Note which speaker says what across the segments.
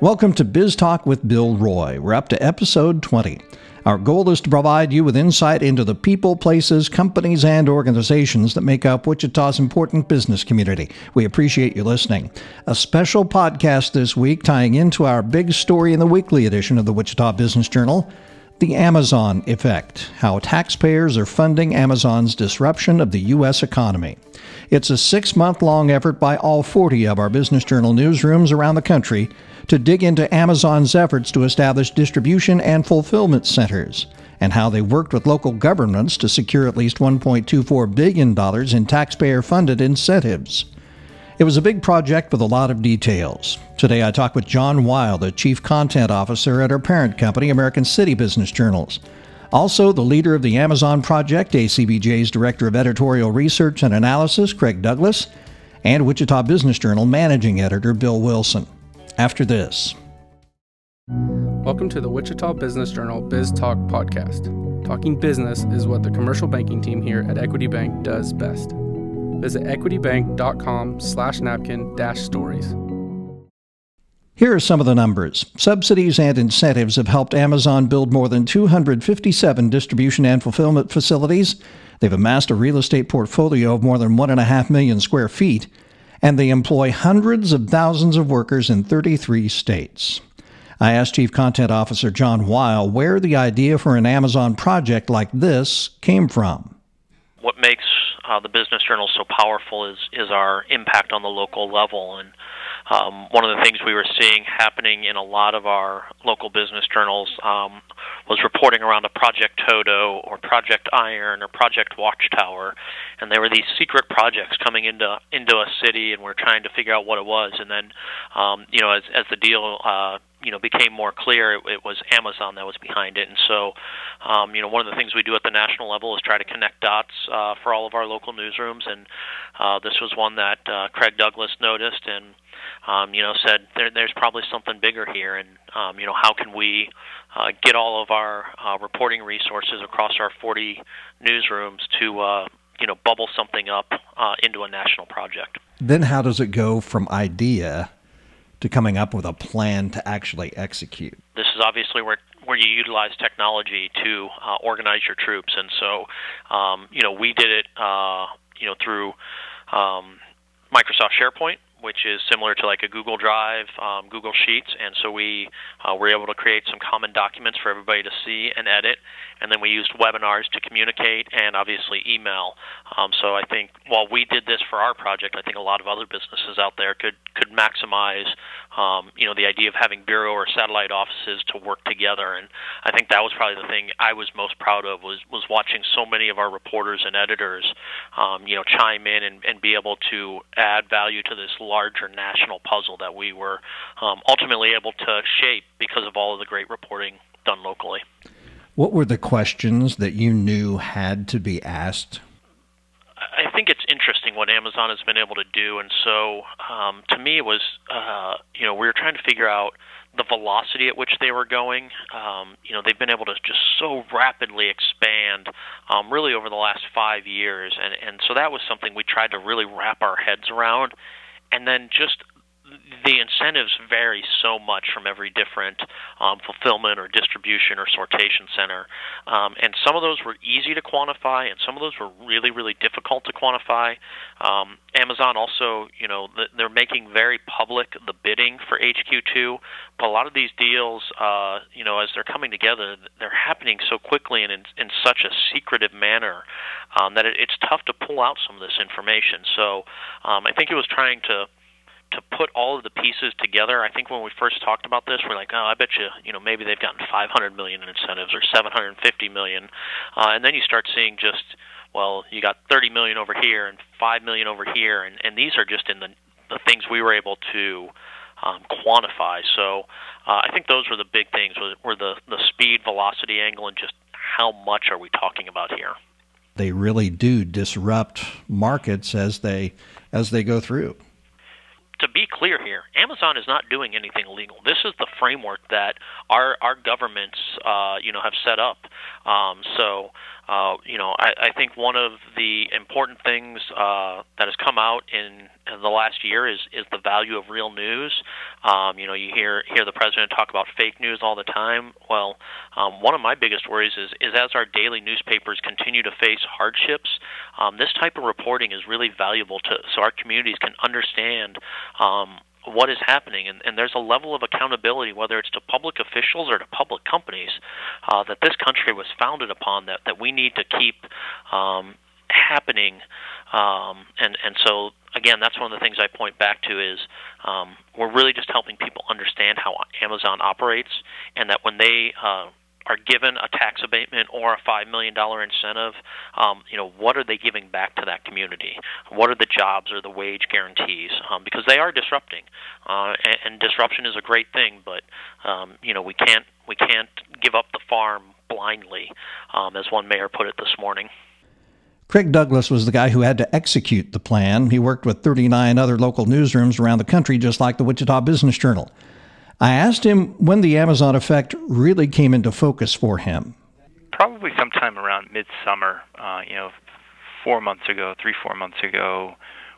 Speaker 1: Welcome to Biz Talk with Bill Roy. We're up to episode 20. Our goal is to provide you with insight into the people, places, companies, and organizations that make up Wichita's important business community. We appreciate you listening. A special podcast this week tying into our big story in the weekly edition of the Wichita Business Journal the Amazon Effect How Taxpayers Are Funding Amazon's Disruption of the U.S. Economy. It's a six month long effort by all 40 of our Business Journal newsrooms around the country to dig into Amazon's efforts to establish distribution and fulfillment centers and how they worked with local governments to secure at least $1.24 billion in taxpayer funded incentives. It was a big project with a lot of details. Today I talk with Jon Wile, the Chief Content Officer at our parent company, American City Business Journals. Also, the leader of the Amazon Project, ACBJ's Director of Editorial Research and Analysis, Craig Douglas, and Wichita Business Journal Managing Editor, Bill Wilson. After this.
Speaker 2: Welcome to the Wichita Business Journal Biz Talk podcast. Talking business is what the commercial banking team here at Equity Bank does best. Visit equitybank.com slash napkin dash stories.
Speaker 1: Here are some of the numbers. Subsidies and incentives have helped Amazon build more than 257 distribution and fulfillment facilities. They've amassed a real estate portfolio of more than 1.5 million square feet, and they employ hundreds of thousands of workers in 33 states. I asked Chief Content Officer Jon Wile where the idea for an Amazon project like this came from.
Speaker 3: What makes uh, the business journal so powerful is is our impact on the local level and um, one of the things we were seeing happening in a lot of our local business journals um, was reporting around a Project Toto or Project Iron or Project Watchtower, and there were these secret projects coming into into a city, and we're trying to figure out what it was. And then, um, you know, as as the deal uh, you know became more clear, it, it was Amazon that was behind it. And so, um, you know, one of the things we do at the national level is try to connect dots uh, for all of our local newsrooms, and uh, this was one that uh, Craig Douglas noticed and um, you know, said there, there's probably something bigger here, and um, you know, how can we uh, get all of our uh, reporting resources across our 40 newsrooms to uh, you know bubble something up uh, into a national project.
Speaker 1: Then, how does it go from idea to coming up with a plan to actually execute?
Speaker 3: This is obviously where where you utilize technology to uh, organize your troops, and so um, you know we did it uh, you know through um, Microsoft SharePoint which is similar to like a Google Drive, um, Google Sheets, and so we uh, were able to create some common documents for everybody to see and edit. And then we used webinars to communicate, and obviously email. Um, so I think while we did this for our project, I think a lot of other businesses out there could could maximize, um, you know, the idea of having bureau or satellite offices to work together. And I think that was probably the thing I was most proud of was was watching so many of our reporters and editors, um, you know, chime in and, and be able to add value to this larger national puzzle that we were um, ultimately able to shape because of all of the great reporting done locally.
Speaker 1: What were the questions that you knew had to be asked?
Speaker 3: I think it's interesting what Amazon has been able to do, and so um, to me, it was uh, you know we were trying to figure out the velocity at which they were going. Um, you know, they've been able to just so rapidly expand, um, really over the last five years, and and so that was something we tried to really wrap our heads around and then just the incentives vary so much from every different um, fulfillment or distribution or sortation center. Um, and some of those were easy to quantify, and some of those were really, really difficult to quantify. Um, Amazon also, you know, they're making very public the bidding for HQ2, but a lot of these deals, uh, you know, as they're coming together, they're happening so quickly and in, in such a secretive manner um, that it, it's tough to pull out some of this information. So um, I think it was trying to to put all of the pieces together. I think when we first talked about this, we're like, oh, I bet you, you know, maybe they've gotten 500 million in incentives or 750 million, uh, and then you start seeing just, well, you got 30 million over here and 5 million over here, and and these are just in the the things we were able to um, quantify. So uh, I think those were the big things were, were the the speed, velocity angle, and just how much are we talking about here?
Speaker 1: They really do disrupt markets as they as they go through
Speaker 3: to be clear here, Amazon is not doing anything illegal. This is the framework that our our governments, uh, you know, have set up. Um, so, uh, you know, I, I think one of the important things uh, that has come out in, in the last year is is the value of real news. Um, you know, you hear hear the president talk about fake news all the time. Well, um, one of my biggest worries is is as our daily newspapers continue to face hardships, um, this type of reporting is really valuable to so our communities can understand um, what is happening, and, and there's a level of accountability, whether it's to public officials or to public companies, uh, that this country was founded upon. That that we need to keep um, happening, um, and and so again, that's one of the things I point back to is um, we're really just helping people understand how Amazon operates, and that when they uh, are given a tax abatement or a five million dollar incentive, um, you know, what are they giving back to that community? What are the jobs or the wage guarantees? Um, because they are disrupting, uh, and, and disruption is a great thing, but um, you know, we can't we can't give up the farm blindly, um, as one mayor put it this morning.
Speaker 1: Craig Douglas was the guy who had to execute the plan. He worked with 39 other local newsrooms around the country, just like the Wichita Business Journal. I asked him when the Amazon effect really came into focus for him.
Speaker 4: Probably sometime around midsummer, uh, you know, four months ago, three, four months ago,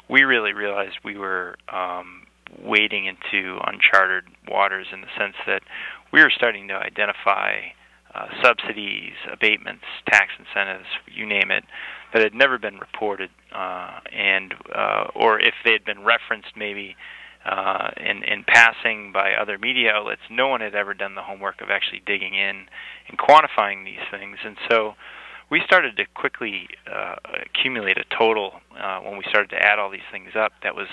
Speaker 4: we really realized we were um, wading into uncharted waters in the sense that we were starting to identify uh, subsidies, abatements, tax incentives, you name it, that had never been reported, uh, and uh, or if they had been referenced maybe uh, in in passing by other media outlets, no one had ever done the homework of actually digging in and quantifying these things, and so we started to quickly uh, accumulate a total uh, when we started to add all these things up that was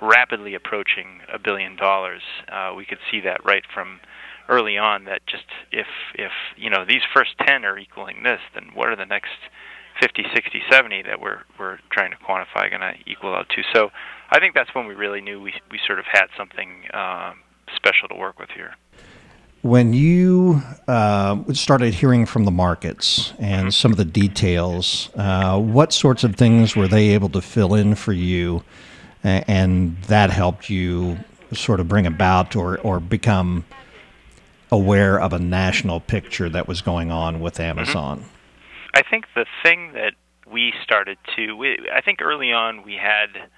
Speaker 4: rapidly approaching a billion dollars. Uh, we could see that right from early on that just if if you know these first 10 are equaling this then what are the next 50 60 70 that we're we're trying to quantify going to equal out to so I think that's when we really knew we we sort of had something um, special to work with here.
Speaker 1: When you uh, started hearing from the markets and mm-hmm. some of the details, uh, what sorts of things were they able to fill in for you, and that helped you sort of bring about or or become aware of a national picture that was going on with mm-hmm. Amazon? Mm-hmm.
Speaker 4: I think the thing that we started to, we, I think early on we had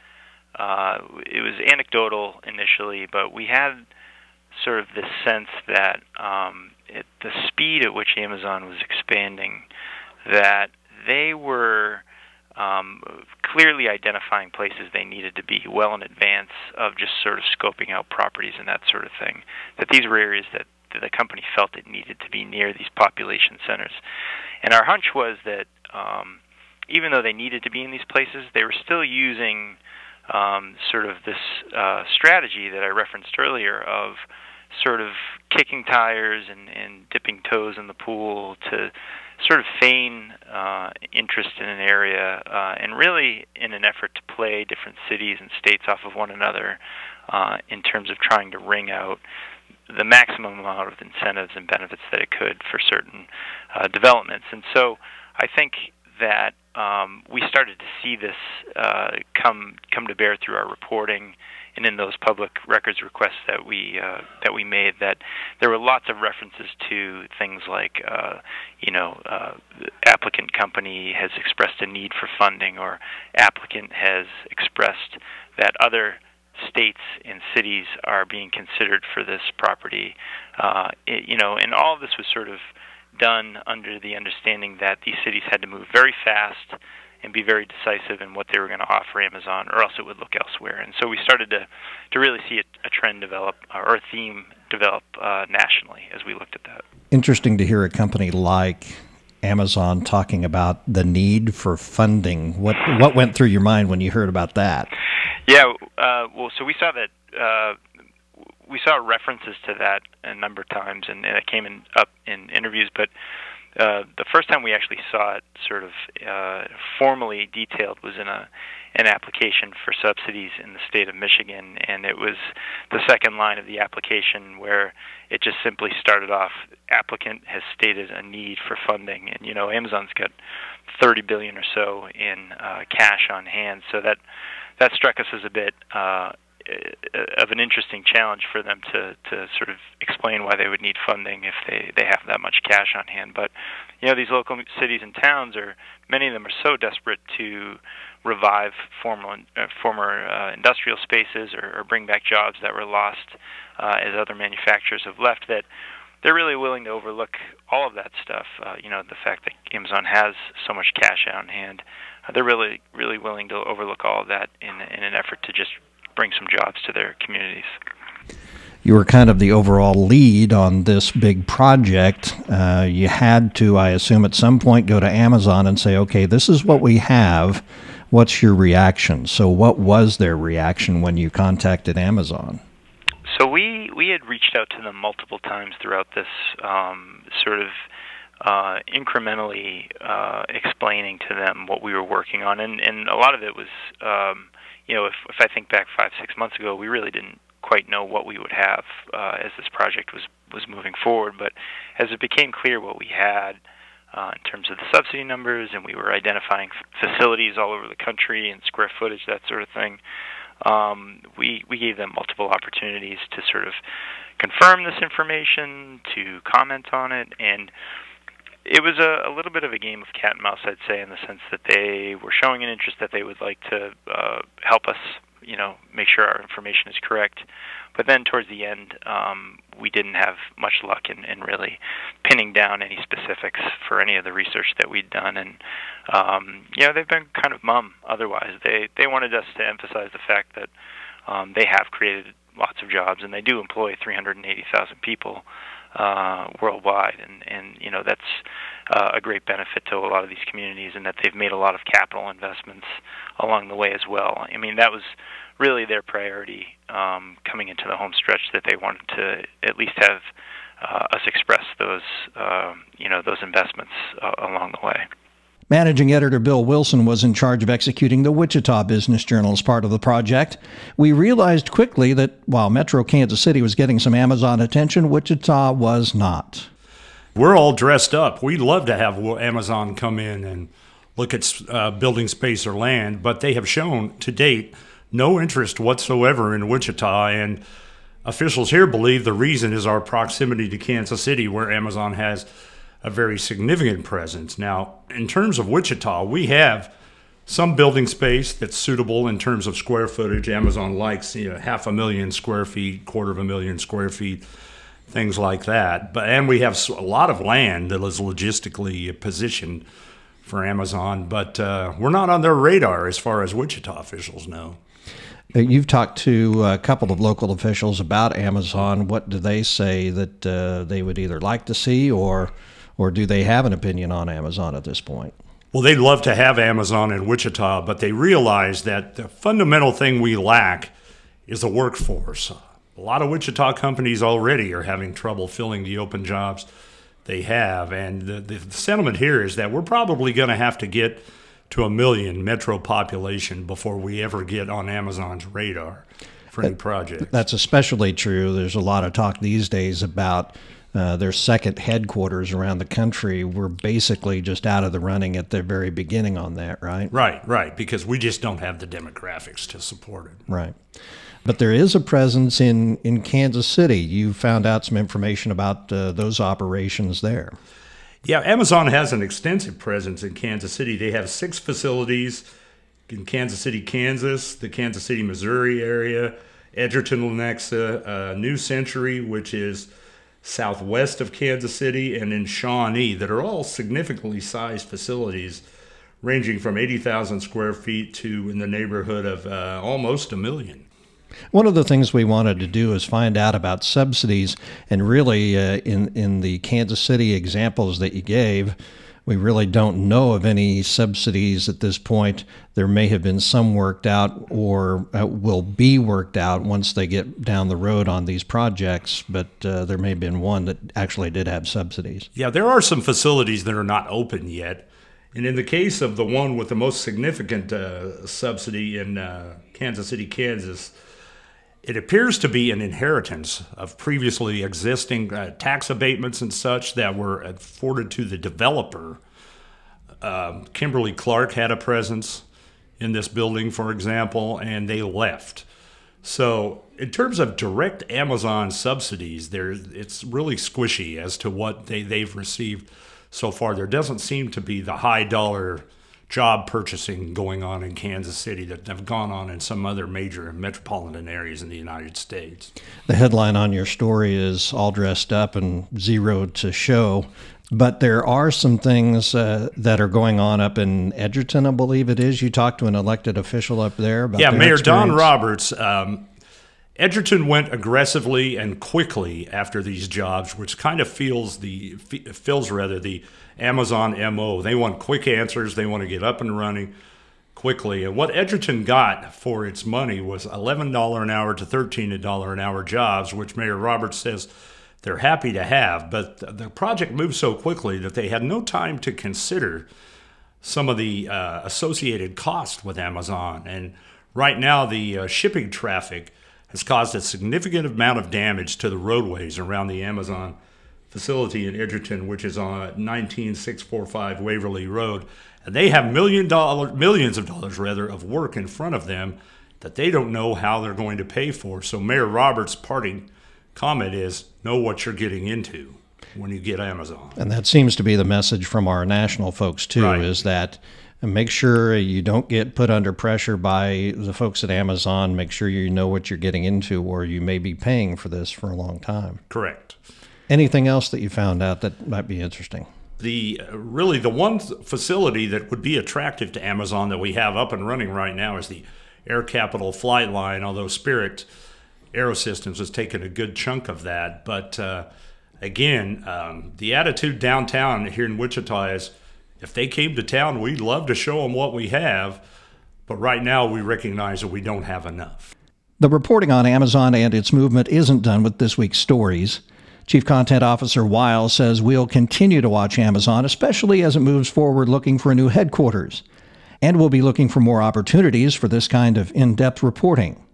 Speaker 4: uh, it was anecdotal initially, but we had sort of this sense that um, the speed at which Amazon was expanding, that they were um, clearly identifying places they needed to be well in advance of just sort of scoping out properties and that sort of thing. That these were areas that the company felt it needed to be near these population centers. And our hunch was that um, even though they needed to be in these places, they were still using um, sort of this uh, strategy that I referenced earlier of sort of kicking tires and, and dipping toes in the pool to sort of feign uh, interest in an area uh, and really in an effort to play different cities and states off of one another uh, in terms of trying to wring out the maximum amount of incentives and benefits that it could for certain uh, developments. And so I think that um, we started to see this uh, come come to bear through our reporting and in those public records requests that we uh, that we made that there were lots of references to things like uh, you know uh, applicant company has expressed a need for funding or applicant has expressed that other states and cities are being considered for this property uh, it, you know and all of this was sort of done under the understanding that these cities had to move very fast and be very decisive in what they were going to offer Amazon, or else it would look elsewhere. And so we started to to really see a, a trend develop or a theme develop uh, nationally as we looked at that.
Speaker 1: Interesting to hear a company like Amazon talking about the need for funding. What what went through your mind when you heard about that?
Speaker 4: Yeah, uh, well, so we saw that uh, we saw references to that a number of times, and, and it came in, up in interviews. But uh, the first time we actually saw it sort of uh, formally detailed was in a an application for subsidies in the state of Michigan, and it was the second line of the application where it just simply started off: applicant has stated a need for funding, and you know Amazon's got 30 billion or so in uh, cash on hand, so that that struck us as a bit uh, of an interesting challenge for them to to sort of explain why they would need funding if they they have that much cash on hand. But you know, these local cities and towns are many of them are so desperate to revive former uh, former uh, industrial spaces or, or bring back jobs that were lost uh, as other manufacturers have left that they're really willing to overlook all of that stuff. Uh, you know, the fact that Amazon has so much cash on hand, uh, they're really, really willing to overlook all of that in, in an effort to just bring some jobs to their communities.
Speaker 1: You were kind of the overall lead on this big project. Uh, you had to, I assume, at some point go to Amazon and say, okay, this is what we have. What's your reaction? So, what was their reaction when you contacted Amazon?
Speaker 4: So we we had reached out to them multiple times throughout this um, sort of uh, incrementally uh, explaining to them what we were working on, and and a lot of it was, um, you know, if if I think back five six months ago, we really didn't quite know what we would have uh, as this project was was moving forward. But as it became clear what we had uh, in terms of the subsidy numbers, and we were identifying f- facilities all over the country and square footage, that sort of thing um, we we gave them multiple opportunities to sort of confirm this information, to comment on it, and it was a, a little bit of a game of cat and mouse, I'd say, in the sense that they were showing an interest that they would like to uh, help us, you know, make sure our information is correct. But then towards the end, um, we didn't have much luck in, in really pinning down any specifics for any of the research that we'd done, and um, you know they've been kind of mum. Otherwise, they they wanted us to emphasize the fact that um, they have created lots of jobs and they do employ 380,000 people uh, worldwide, and and you know that's uh, a great benefit to a lot of these communities, and that they've made a lot of capital investments along the way as well. I mean that was really their priority um, coming into the home stretch that they wanted to at least have uh, us express those uh, you know those investments uh, along the way.
Speaker 1: Managing editor Bill Wilson was in charge of executing the Wichita Business Journal as part of the project. We realized quickly that while Metro Kansas City was getting some Amazon attention, Wichita was not.
Speaker 5: We're all dressed up. We'd love to have Amazon come in and look at uh, building space or land, but they have shown to date no interest whatsoever in Wichita. And officials here believe the reason is our proximity to Kansas City, where Amazon has a very significant presence. Now, in terms of Wichita, we have some building space that's suitable in terms of square footage. Amazon likes you know, half a million square feet, quarter of a million square feet, things like that. But and we have a lot of land that is logistically positioned for Amazon, but uh, we're not on their radar as far as Wichita officials know.
Speaker 1: Uh, you've talked to a couple of local officials about Amazon. What do they say that uh, they would either like to see, or or do they have an opinion on Amazon at this point?
Speaker 5: Well, they'd love to have Amazon in Wichita, but they realize that the fundamental thing we lack is a workforce. A lot of Wichita companies already are having trouble filling the open jobs they have, and the, the sentiment here is that we're probably going to have to get to a million metro population before we ever get on Amazon's radar for uh, any project.
Speaker 1: That's especially true. There's a lot of talk these days about uh, their second headquarters around the country. We're basically just out of the running at the very beginning on that, right?
Speaker 5: Right, right, because we just don't have the demographics to support it.
Speaker 1: Right. But there is a presence in, in Kansas City. You found out some information about uh, those operations there.
Speaker 5: Yeah, Amazon has an extensive presence in Kansas City. They have six facilities in Kansas City, Kansas, the Kansas City, Missouri area, Edgerton, Lenexa, uh, New Century, which is southwest of Kansas City, and in Shawnee, that are all significantly sized facilities ranging from 80,000 square feet to in the neighborhood of uh, almost a million.
Speaker 1: One of the things we wanted to do is find out about subsidies, and really, uh, in in the Kansas City examples that you gave, we really don't know of any subsidies at this point. There may have been some worked out, or uh, will be worked out once they get down the road on these projects. But uh, there may have been one that actually did have subsidies.
Speaker 5: Yeah, there are some facilities that are not open yet. And in the case of the one with the most significant uh, subsidy in uh, Kansas City, Kansas, it appears to be an inheritance of previously existing uh, tax abatements and such that were afforded to the developer. Um, Kimberly Clark had a presence in this building, for example, and they left. So, in terms of direct Amazon subsidies, there it's really squishy as to what they, they've received so far. There doesn't seem to be the high dollar job purchasing going on in Kansas City that have gone on in some other major metropolitan areas in the United States.
Speaker 1: The headline on your story is all dressed up and zero to show. But there are some things uh, that are going on up in Edgerton, I believe it is. You talked to an elected official up there about
Speaker 5: yeah, Mayor
Speaker 1: experience.
Speaker 5: Don Roberts. Um, Edgerton went aggressively and quickly after these jobs, which kind of feels the fills rather the Amazon mo. They want quick answers. They want to get up and running quickly. And what Edgerton got for its money was eleven dollar an hour to thirteen dollar an hour jobs, which Mayor Roberts says they're happy to have, but the project moved so quickly that they had no time to consider some of the uh, associated cost with Amazon. And right now, the uh, shipping traffic has caused a significant amount of damage to the roadways around the Amazon facility in Edgerton, which is on 19645 Waverly Road. And they have million dollar, millions of dollars rather of work in front of them that they don't know how they're going to pay for. So Mayor Roberts' parting comment is know what you're getting into when you get Amazon.
Speaker 1: And that seems to be the message from our national folks too right. is that make sure you don't get put under pressure by the folks at Amazon. Make sure you know what you're getting into or you may be paying for this for a long time.
Speaker 5: Correct.
Speaker 1: Anything else that you found out that might be interesting?
Speaker 5: The really the one facility that would be attractive to Amazon that we have up and running right now is the Air Capital flight line, although Spirit Aerosystems has taken a good chunk of that. But uh, again, um, the attitude downtown here in Wichita is if they came to town, we'd love to show them what we have. But right now, we recognize that we don't have enough.
Speaker 1: The reporting on Amazon and its movement isn't done with this week's stories. Chief Content Officer Wile says we'll continue to watch Amazon, especially as it moves forward looking for a new headquarters. And we'll be looking for more opportunities for this kind of in depth reporting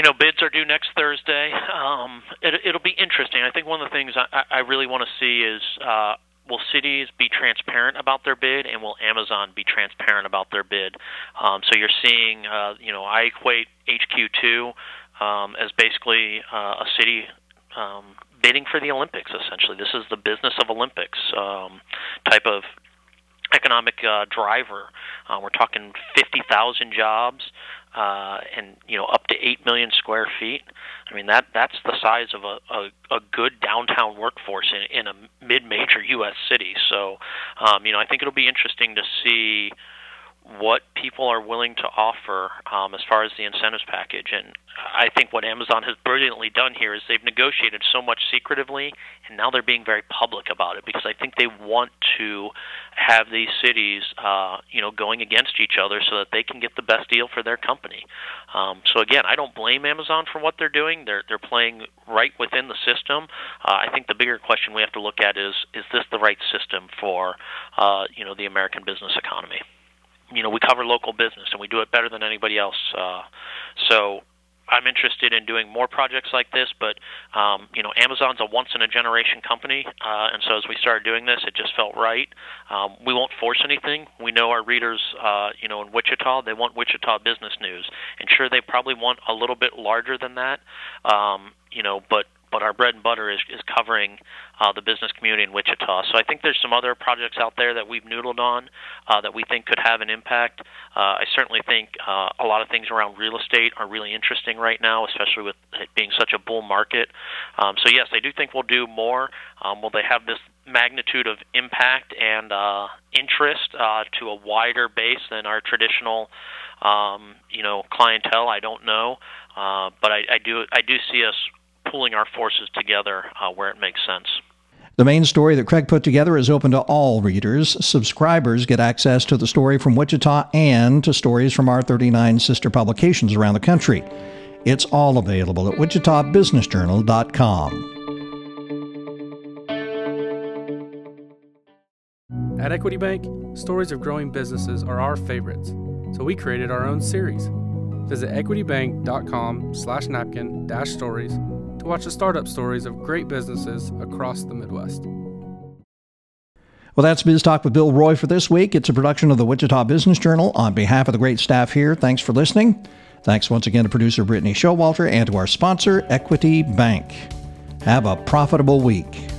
Speaker 3: you know, bids are due next Thursday. Um, it, it'll be interesting. I think one of the things I, I really want to see is uh, will cities be transparent about their bid, and will Amazon be transparent about their bid? Um, so you're seeing, uh, you know, I equate HQ2 um, as basically uh, a city um, bidding for the Olympics. Essentially, this is the business of Olympics um, type of economic uh, driver. Uh, we're talking 50,000 jobs uh, and you know up to eight million square feet. I mean that that's the size of a, a, a good downtown workforce in, in a mid-major U.S. city. So um, you know I think it'll be interesting to see what people are willing to offer um, as far as the incentives package. And I think what Amazon has brilliantly done here is they've negotiated so much secretively, and now they're being very public about it because I think they want to have these cities, uh, you know, going against each other so that they can get the best deal for their company. Um, so again, I don't blame Amazon for what they're doing. They're they're playing right within the system. Uh, I think the bigger question we have to look at is is this the right system for uh, you know the American business economy? You know we cover local business and we do it better than anybody else. Uh, so I'm interested in doing more projects like this, but um, you know, Amazon's a once in a generation company, uh, and so as we started doing this, it just felt right. Um, we won't force anything. We know our readers, uh, you know, in Wichita, they want Wichita business news, and sure, they probably want a little bit larger than that, um, you know, but but our bread and butter is, is covering uh, the business community in Wichita. So I think there's some other projects out there that we've noodled on uh, that we think could have an impact. Uh, I certainly think uh, a lot of things around real estate are really interesting right now, especially with it being such a bull market. Um, so yes, I do think we'll do more. Um, will they have this magnitude of impact and uh, interest uh, to a wider base than our traditional, um, you know, clientele? I don't know, uh, but I, I do I do see us pooling our forces together uh, where it makes sense.
Speaker 1: The main story that Craig put together is open to all readers. Subscribers get access to the story from Wichita and to stories from our 39 sister publications around the country. It's all available at wichitabusinessjournal.com.
Speaker 2: At Equity Bank, stories of growing businesses are our favorites, so we created our own series. Visit equitybank.com slash napkin dash stories to watch the startup stories of great businesses across the Midwest.
Speaker 1: Well, that's Biz Talk with Bill Roy for this week. It's a production of the Wichita Business Journal. On behalf of the great staff here, thanks for listening. Thanks once again to producer Brittany Showalter and to our sponsor, Equity Bank. Have a profitable week.